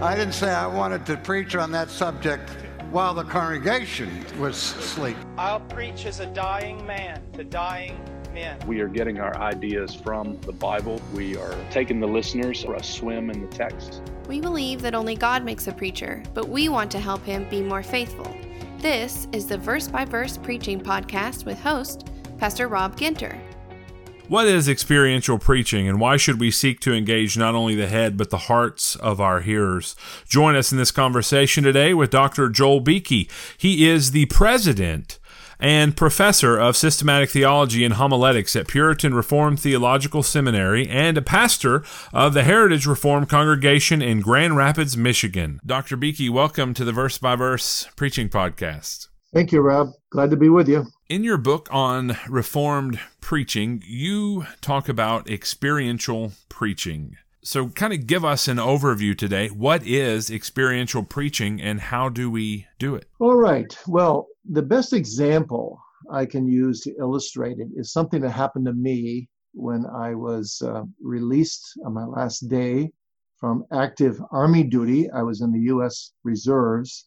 I didn't say I wanted to preach on that subject while the congregation was asleep. I'll preach as a dying man to dying men. We are getting our ideas from the Bible. We are taking the listeners for a swim in the text. We believe that only God makes a preacher, but we want to help him be more faithful. This is the Verse by Verse Preaching Podcast with host, Pastor Rob Ginter. What is experiential preaching and why should we seek to engage not only the head but the hearts of our hearers? Join us in this conversation today with Dr. Joel Beeke. He is the president and professor of systematic theology and homiletics at Puritan Reformed Theological Seminary and a pastor of the Heritage Reformed Congregation in Grand Rapids, Michigan. Dr. Beeke, welcome to the Verse by Verse Preaching Podcast. Thank you, Rob. Glad to be with you. In your book on Reformed preaching, you talk about experiential preaching. So, kind of give us an overview today. What is experiential preaching and how do we do it? All right. Well, the best example I can use to illustrate it is something that happened to me when I was uh, released on my last day from active Army duty. I was in the U.S. Reserves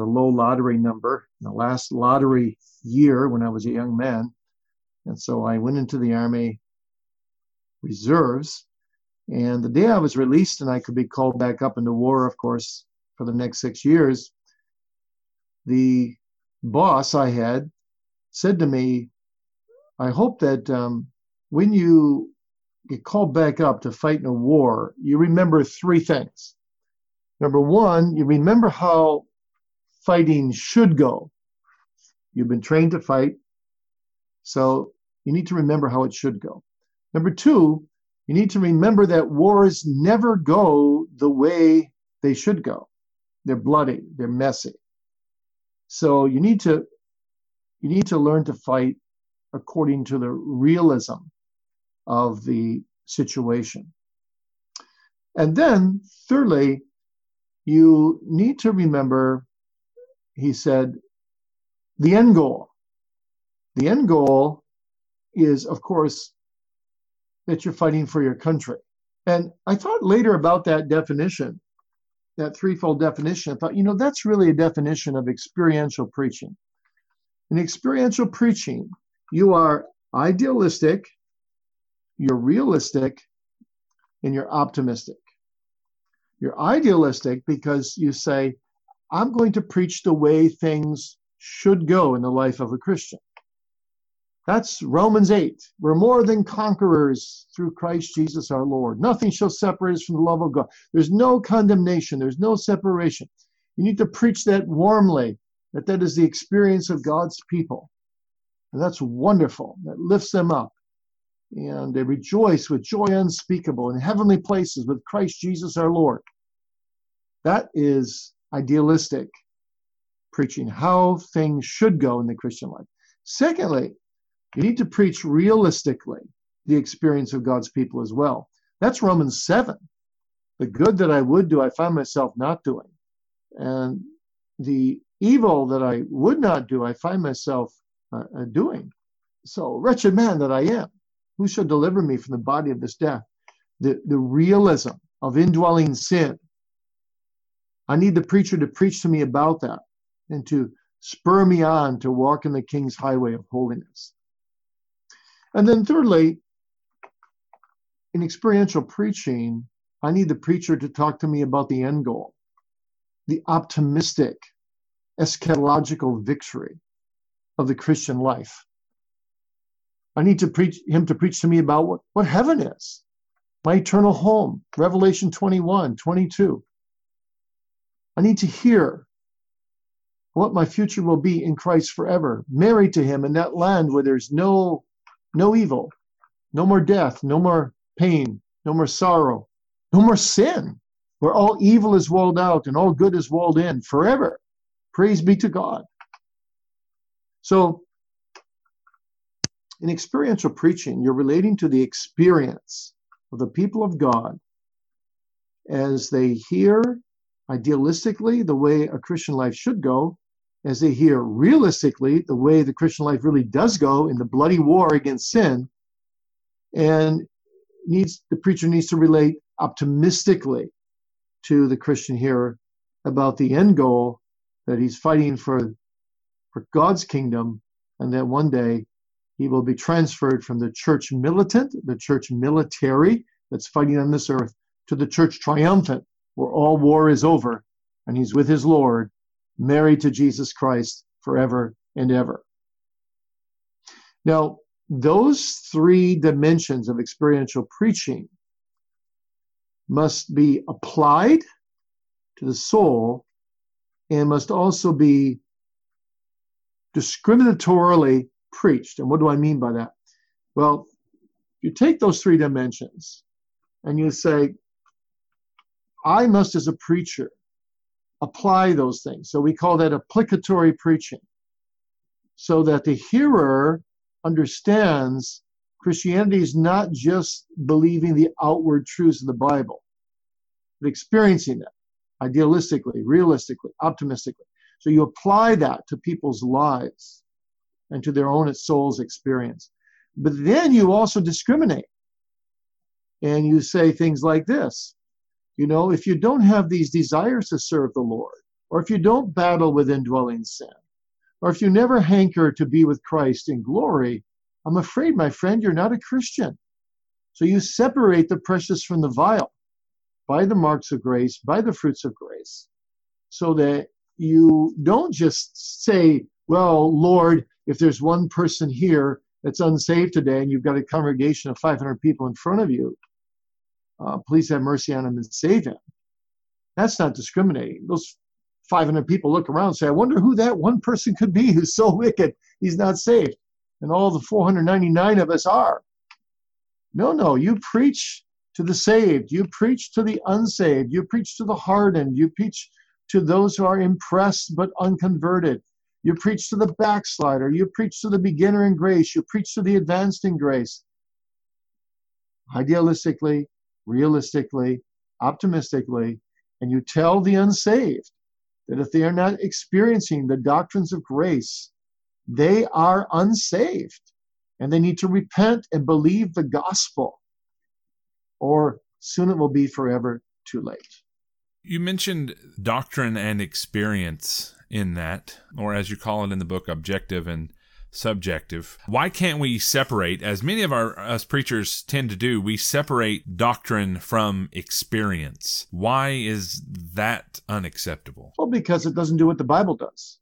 a low lottery number in the last lottery year when I was a young man. And so I went into the Army Reserves. And the day I was released and I could be called back up into war, of course, for the next six years, the boss I had said to me, I hope that um, when you get called back up to fight in a war, you remember three things. Number one, you remember how fighting should go. You've been trained to fight, so you need to remember how it should go. Number two, you need to remember that wars never go the way they should go. They're bloody, they're messy. So you need to you need to learn to fight according to the realism of the situation. And then thirdly, you need to remember he said, the end goal. The end goal is, of course, that you're fighting for your country. And I thought later about that definition, that threefold definition. I thought, you know, that's really a definition of experiential preaching. In experiential preaching, you are idealistic, you're realistic, and you're optimistic. You're idealistic because you say, I'm going to preach the way things should go in the life of a Christian. That's Romans 8. We're more than conquerors through Christ Jesus our Lord. Nothing shall separate us from the love of God. There's no condemnation, there's no separation. You need to preach that warmly, that that is the experience of God's people. And that's wonderful. That lifts them up. And they rejoice with joy unspeakable in heavenly places with Christ Jesus our Lord. That is idealistic preaching, how things should go in the Christian life. Secondly, you need to preach realistically the experience of God's people as well. That's Romans 7. The good that I would do, I find myself not doing. And the evil that I would not do, I find myself uh, uh doing. So, wretched man that I am, who shall deliver me from the body of this death? The, the realism of indwelling sin I need the preacher to preach to me about that and to spur me on to walk in the King's highway of holiness. And then, thirdly, in experiential preaching, I need the preacher to talk to me about the end goal, the optimistic, eschatological victory of the Christian life. I need to preach him to preach to me about what, what heaven is, my eternal home, Revelation 21, 22. I need to hear what my future will be in Christ forever, married to him in that land where there's no no evil, no more death, no more pain, no more sorrow, no more sin, where all evil is walled out and all good is walled in forever. Praise be to God. So, in experiential preaching, you're relating to the experience of the people of God as they hear idealistically the way a Christian life should go, as they hear realistically the way the Christian life really does go in the bloody war against sin, and needs the preacher needs to relate optimistically to the Christian hearer about the end goal that he's fighting for for God's kingdom and that one day he will be transferred from the church militant, the church military that's fighting on this earth, to the church triumphant, where all war is over and he's with his Lord, married to Jesus Christ forever and ever. Now, those three dimensions of experiential preaching must be applied to the soul and must also be discriminatorily preached. And what do I mean by that? Well, you take those three dimensions and you say, I must, as a preacher, apply those things. So we call that applicatory preaching, so that the hearer understands Christianity is not just believing the outward truths of the Bible, but experiencing them idealistically, realistically, optimistically. So you apply that to people's lives and to their own soul's experience. But then you also discriminate. And you say things like this You know, if you don't have these desires to serve the Lord, or if you don't battle with indwelling sin, or if you never hanker to be with Christ in glory, I'm afraid, my friend, you're not a Christian. So you separate the precious from the vile by the marks of grace, by the fruits of grace, so that you don't just say, Well, Lord, if there's one person here that's unsaved today and you've got a congregation of 500 people in front of you, uh, please have mercy on him and save him. That's not discriminating. Those 500 people look around and say, I wonder who that one person could be who's so wicked he's not saved. And all the 499 of us are. No, no, you preach to the saved, you preach to the unsaved, you preach to the hardened, you preach to those who are impressed but unconverted. You preach to the backslider. You preach to the beginner in grace. You preach to the advanced in grace. Idealistically, realistically, optimistically, and you tell the unsaved that if they are not experiencing the doctrines of grace, they are unsaved and they need to repent and believe the gospel or soon it will be forever too late. You mentioned doctrine and experience in that, or as you call it in the book, objective and subjective. Why can't we separate, as many of our us preachers tend to do, we separate doctrine from experience? Why is that unacceptable? Well, because it doesn't do what the Bible does.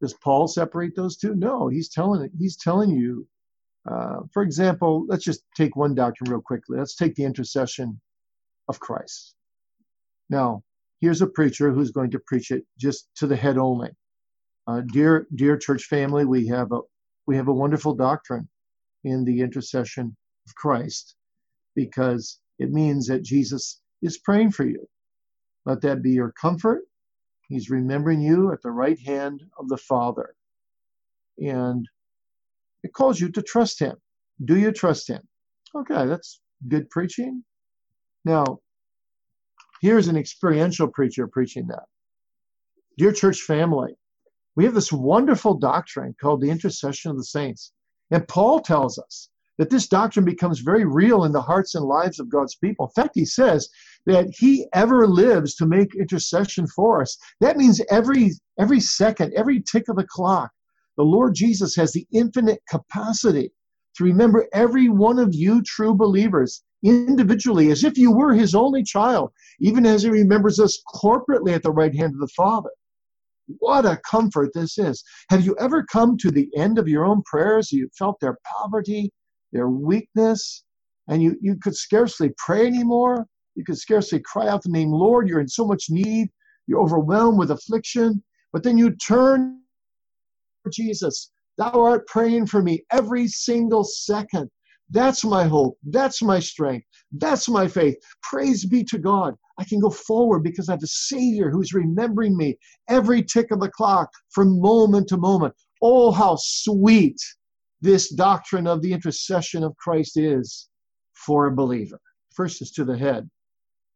Does Paul separate those two? No, he's telling. He's telling you uh, for example, let's just take one doctrine real quickly. Let's take the intercession of Christ. Now, here's a preacher who's going to preach it just to the head only. Uh, dear, dear church family, we have a we have a wonderful doctrine in the intercession of Christ because it means that Jesus is praying for you. Let that be your comfort. He's remembering you at the right hand of the Father. And it calls you to trust Him. Do you trust Him? Okay, that's good preaching. Now, here's an experiential preacher preaching that. Dear church family, we have this wonderful doctrine called the intercession of the saints. And Paul tells us that this doctrine becomes very real in the hearts and lives of God's people. In fact, he says that he ever lives to make intercession for us. That means every every second, every tick of the clock, the Lord Jesus has the infinite capacity to remember every one of you true believers individually as if you were his only child, even as he remembers us corporately at the right hand of the Father. What a comfort this is. Have you ever come to the end of your own prayers? You felt their poverty, their weakness, and you, you could scarcely pray anymore. You could scarcely cry out the name Lord. You're in so much need. You're overwhelmed with affliction. But then you turn Jesus, thou art praying for me every single second. That's my hope. That's my strength. That's my faith. Praise be to God. I can go forward because I have a Savior who's remembering me every tick of the clock from moment to moment. Oh, how sweet this doctrine of the intercession of Christ is for a believer. First is to the head,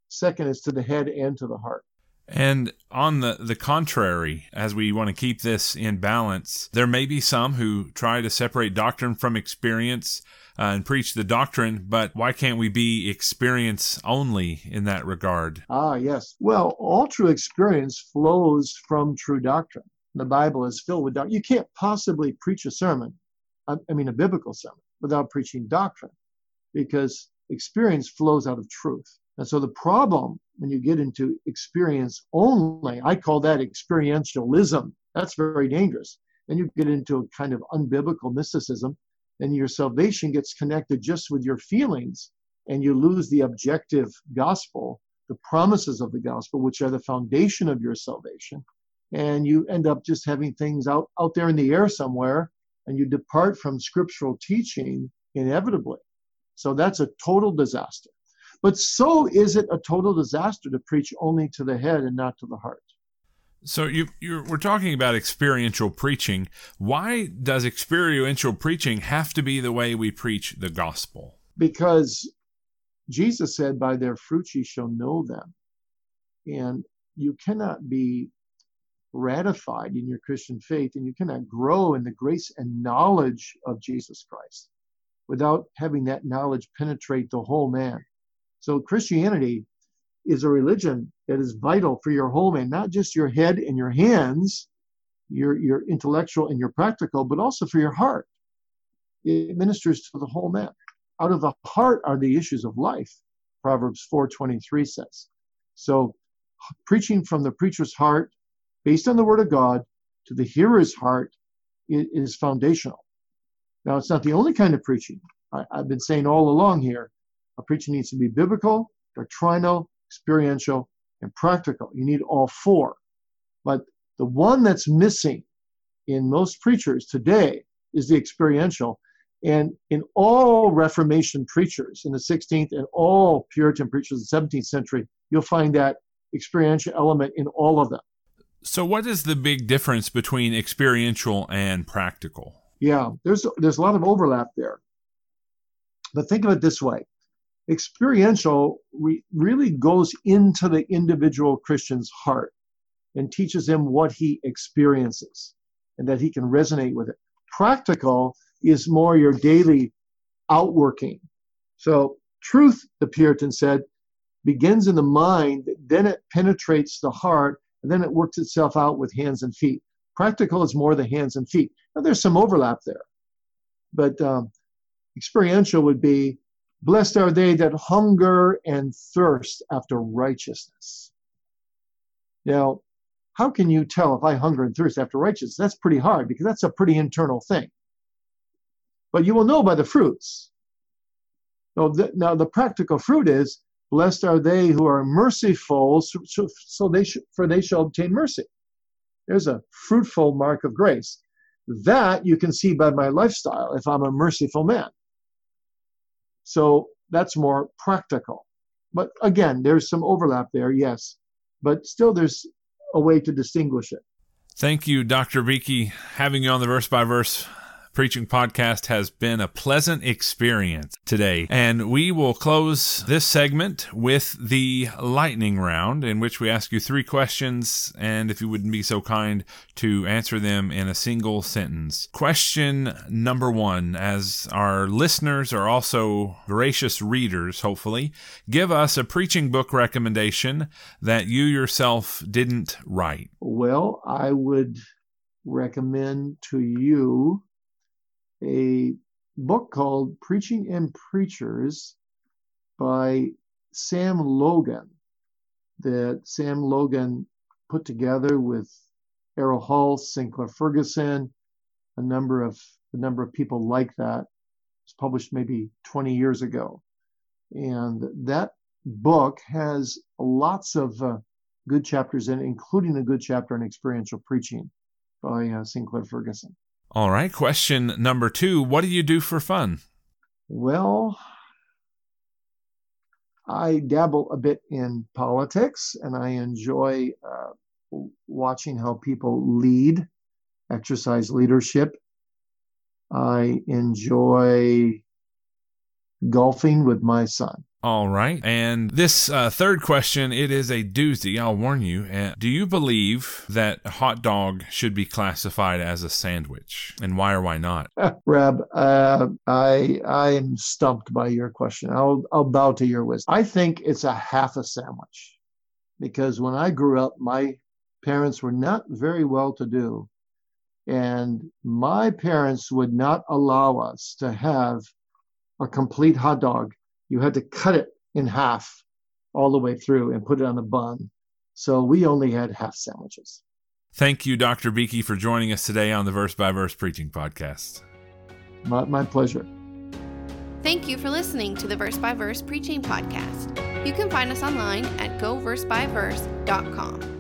second is to the head and to the heart. And on the, the contrary, as we want to keep this in balance, there may be some who try to separate doctrine from experience. Uh, and preach the doctrine, but why can't we be experience only in that regard? Ah, yes. Well, all true experience flows from true doctrine. The Bible is filled with doctrine. You can't possibly preach a sermon, I mean, a biblical sermon, without preaching doctrine because experience flows out of truth. And so the problem when you get into experience only, I call that experientialism. That's very dangerous. Then you get into a kind of unbiblical mysticism, and your salvation gets connected just with your feelings, and you lose the objective gospel, the promises of the gospel, which are the foundation of your salvation. And you end up just having things out, out there in the air somewhere, and you depart from scriptural teaching inevitably. So that's a total disaster. But so is it a total disaster to preach only to the head and not to the heart. So you you we're talking about experiential preaching. Why does experiential preaching have to be the way we preach the gospel? Because Jesus said, "By their fruits ye shall know them," and you cannot be ratified in your Christian faith, and you cannot grow in the grace and knowledge of Jesus Christ without having that knowledge penetrate the whole man. So Christianity is a religion that is vital for your whole man, not just your head and your hands, your, your intellectual and your practical, but also for your heart. It ministers to the whole man. Out of the heart are the issues of life, Proverbs 4.23 says. So preaching from the preacher's heart, based on the word of God, to the hearer's heart is foundational. Now, it's not the only kind of preaching. I, have been saying all along here, a preaching needs to be biblical, doctrinal, experiential, and practical. You need all four. But the one that's missing in most preachers today is the experiential. And in all Reformation preachers in the 16th and all Puritan preachers in the 17th century, you'll find that experiential element in all of them. So, what is the big difference between experiential and practical? Yeah, there's there's a lot of overlap there. But think of it this way experiential re- really goes into the individual Christian's heart and teaches him what he experiences and that he can resonate with it. Practical is more your daily outworking. So, truth, the Puritan said, begins in the mind, then it penetrates the heart, and then it works itself out with hands and feet. Practical is more the hands and feet. Now, there's some overlap there, but um, experiential would be Blessed are they that hunger and thirst after righteousness. Now, how can you tell if I hunger and thirst after righteousness? That's pretty hard because that's a pretty internal thing. But you will know by the fruits. Now, the, now the practical fruit is blessed are they who are merciful, so, so they sh- for they shall obtain mercy. There's a fruitful mark of grace. That you can see by my lifestyle if I'm a merciful man. So that's more practical. But again, there's some overlap there, yes. But still, there's a way to distinguish it. Thank you, Dr. Beeke. Having you on the verse by verse Preaching Podcast has been a pleasant experience today. And we will close this segment with the lightning round, in which we ask you three questions, and if you wouldn't be so kind to answer them in a single sentence. Question number one, as our listeners are also voracious readers, hopefully, give us a preaching book recommendation that you yourself didn't write. Well, I would recommend to you a book called Preaching and Preachers by Sam Logan that Sam Logan put together with Errol Hulse, Sinclair Ferguson, a number of a number of people like that. It was published maybe 20 years ago, and that book has lots of uh, good chapters in including a good chapter on experiential preaching by uh, Sinclair Ferguson. All right. Question number two What do you do for fun? Well, I dabble a bit in politics and I enjoy uh, watching how people lead, exercise leadership. I enjoy golfing with my son. All right. And this uh, third question, it is a doozy, I'll warn you. Uh, do you believe that a hot dog should be classified as a sandwich? And why or why not? Rob, uh, I I am stumped by your question. I'll I'll bow to your wisdom. I think it's a half a sandwich, because when I grew up, my parents were not very well to do, and my parents would not allow us to have a complete hot dog you had to cut it in half all the way through and put it on a bun. So we only had half sandwiches. Thank you, Dr. Beeke, for joining us today on the Verse by Verse Preaching Podcast. My, my pleasure. Thank you for listening to the Verse by Verse Preaching Podcast. You can find us online at goversebyverse.com.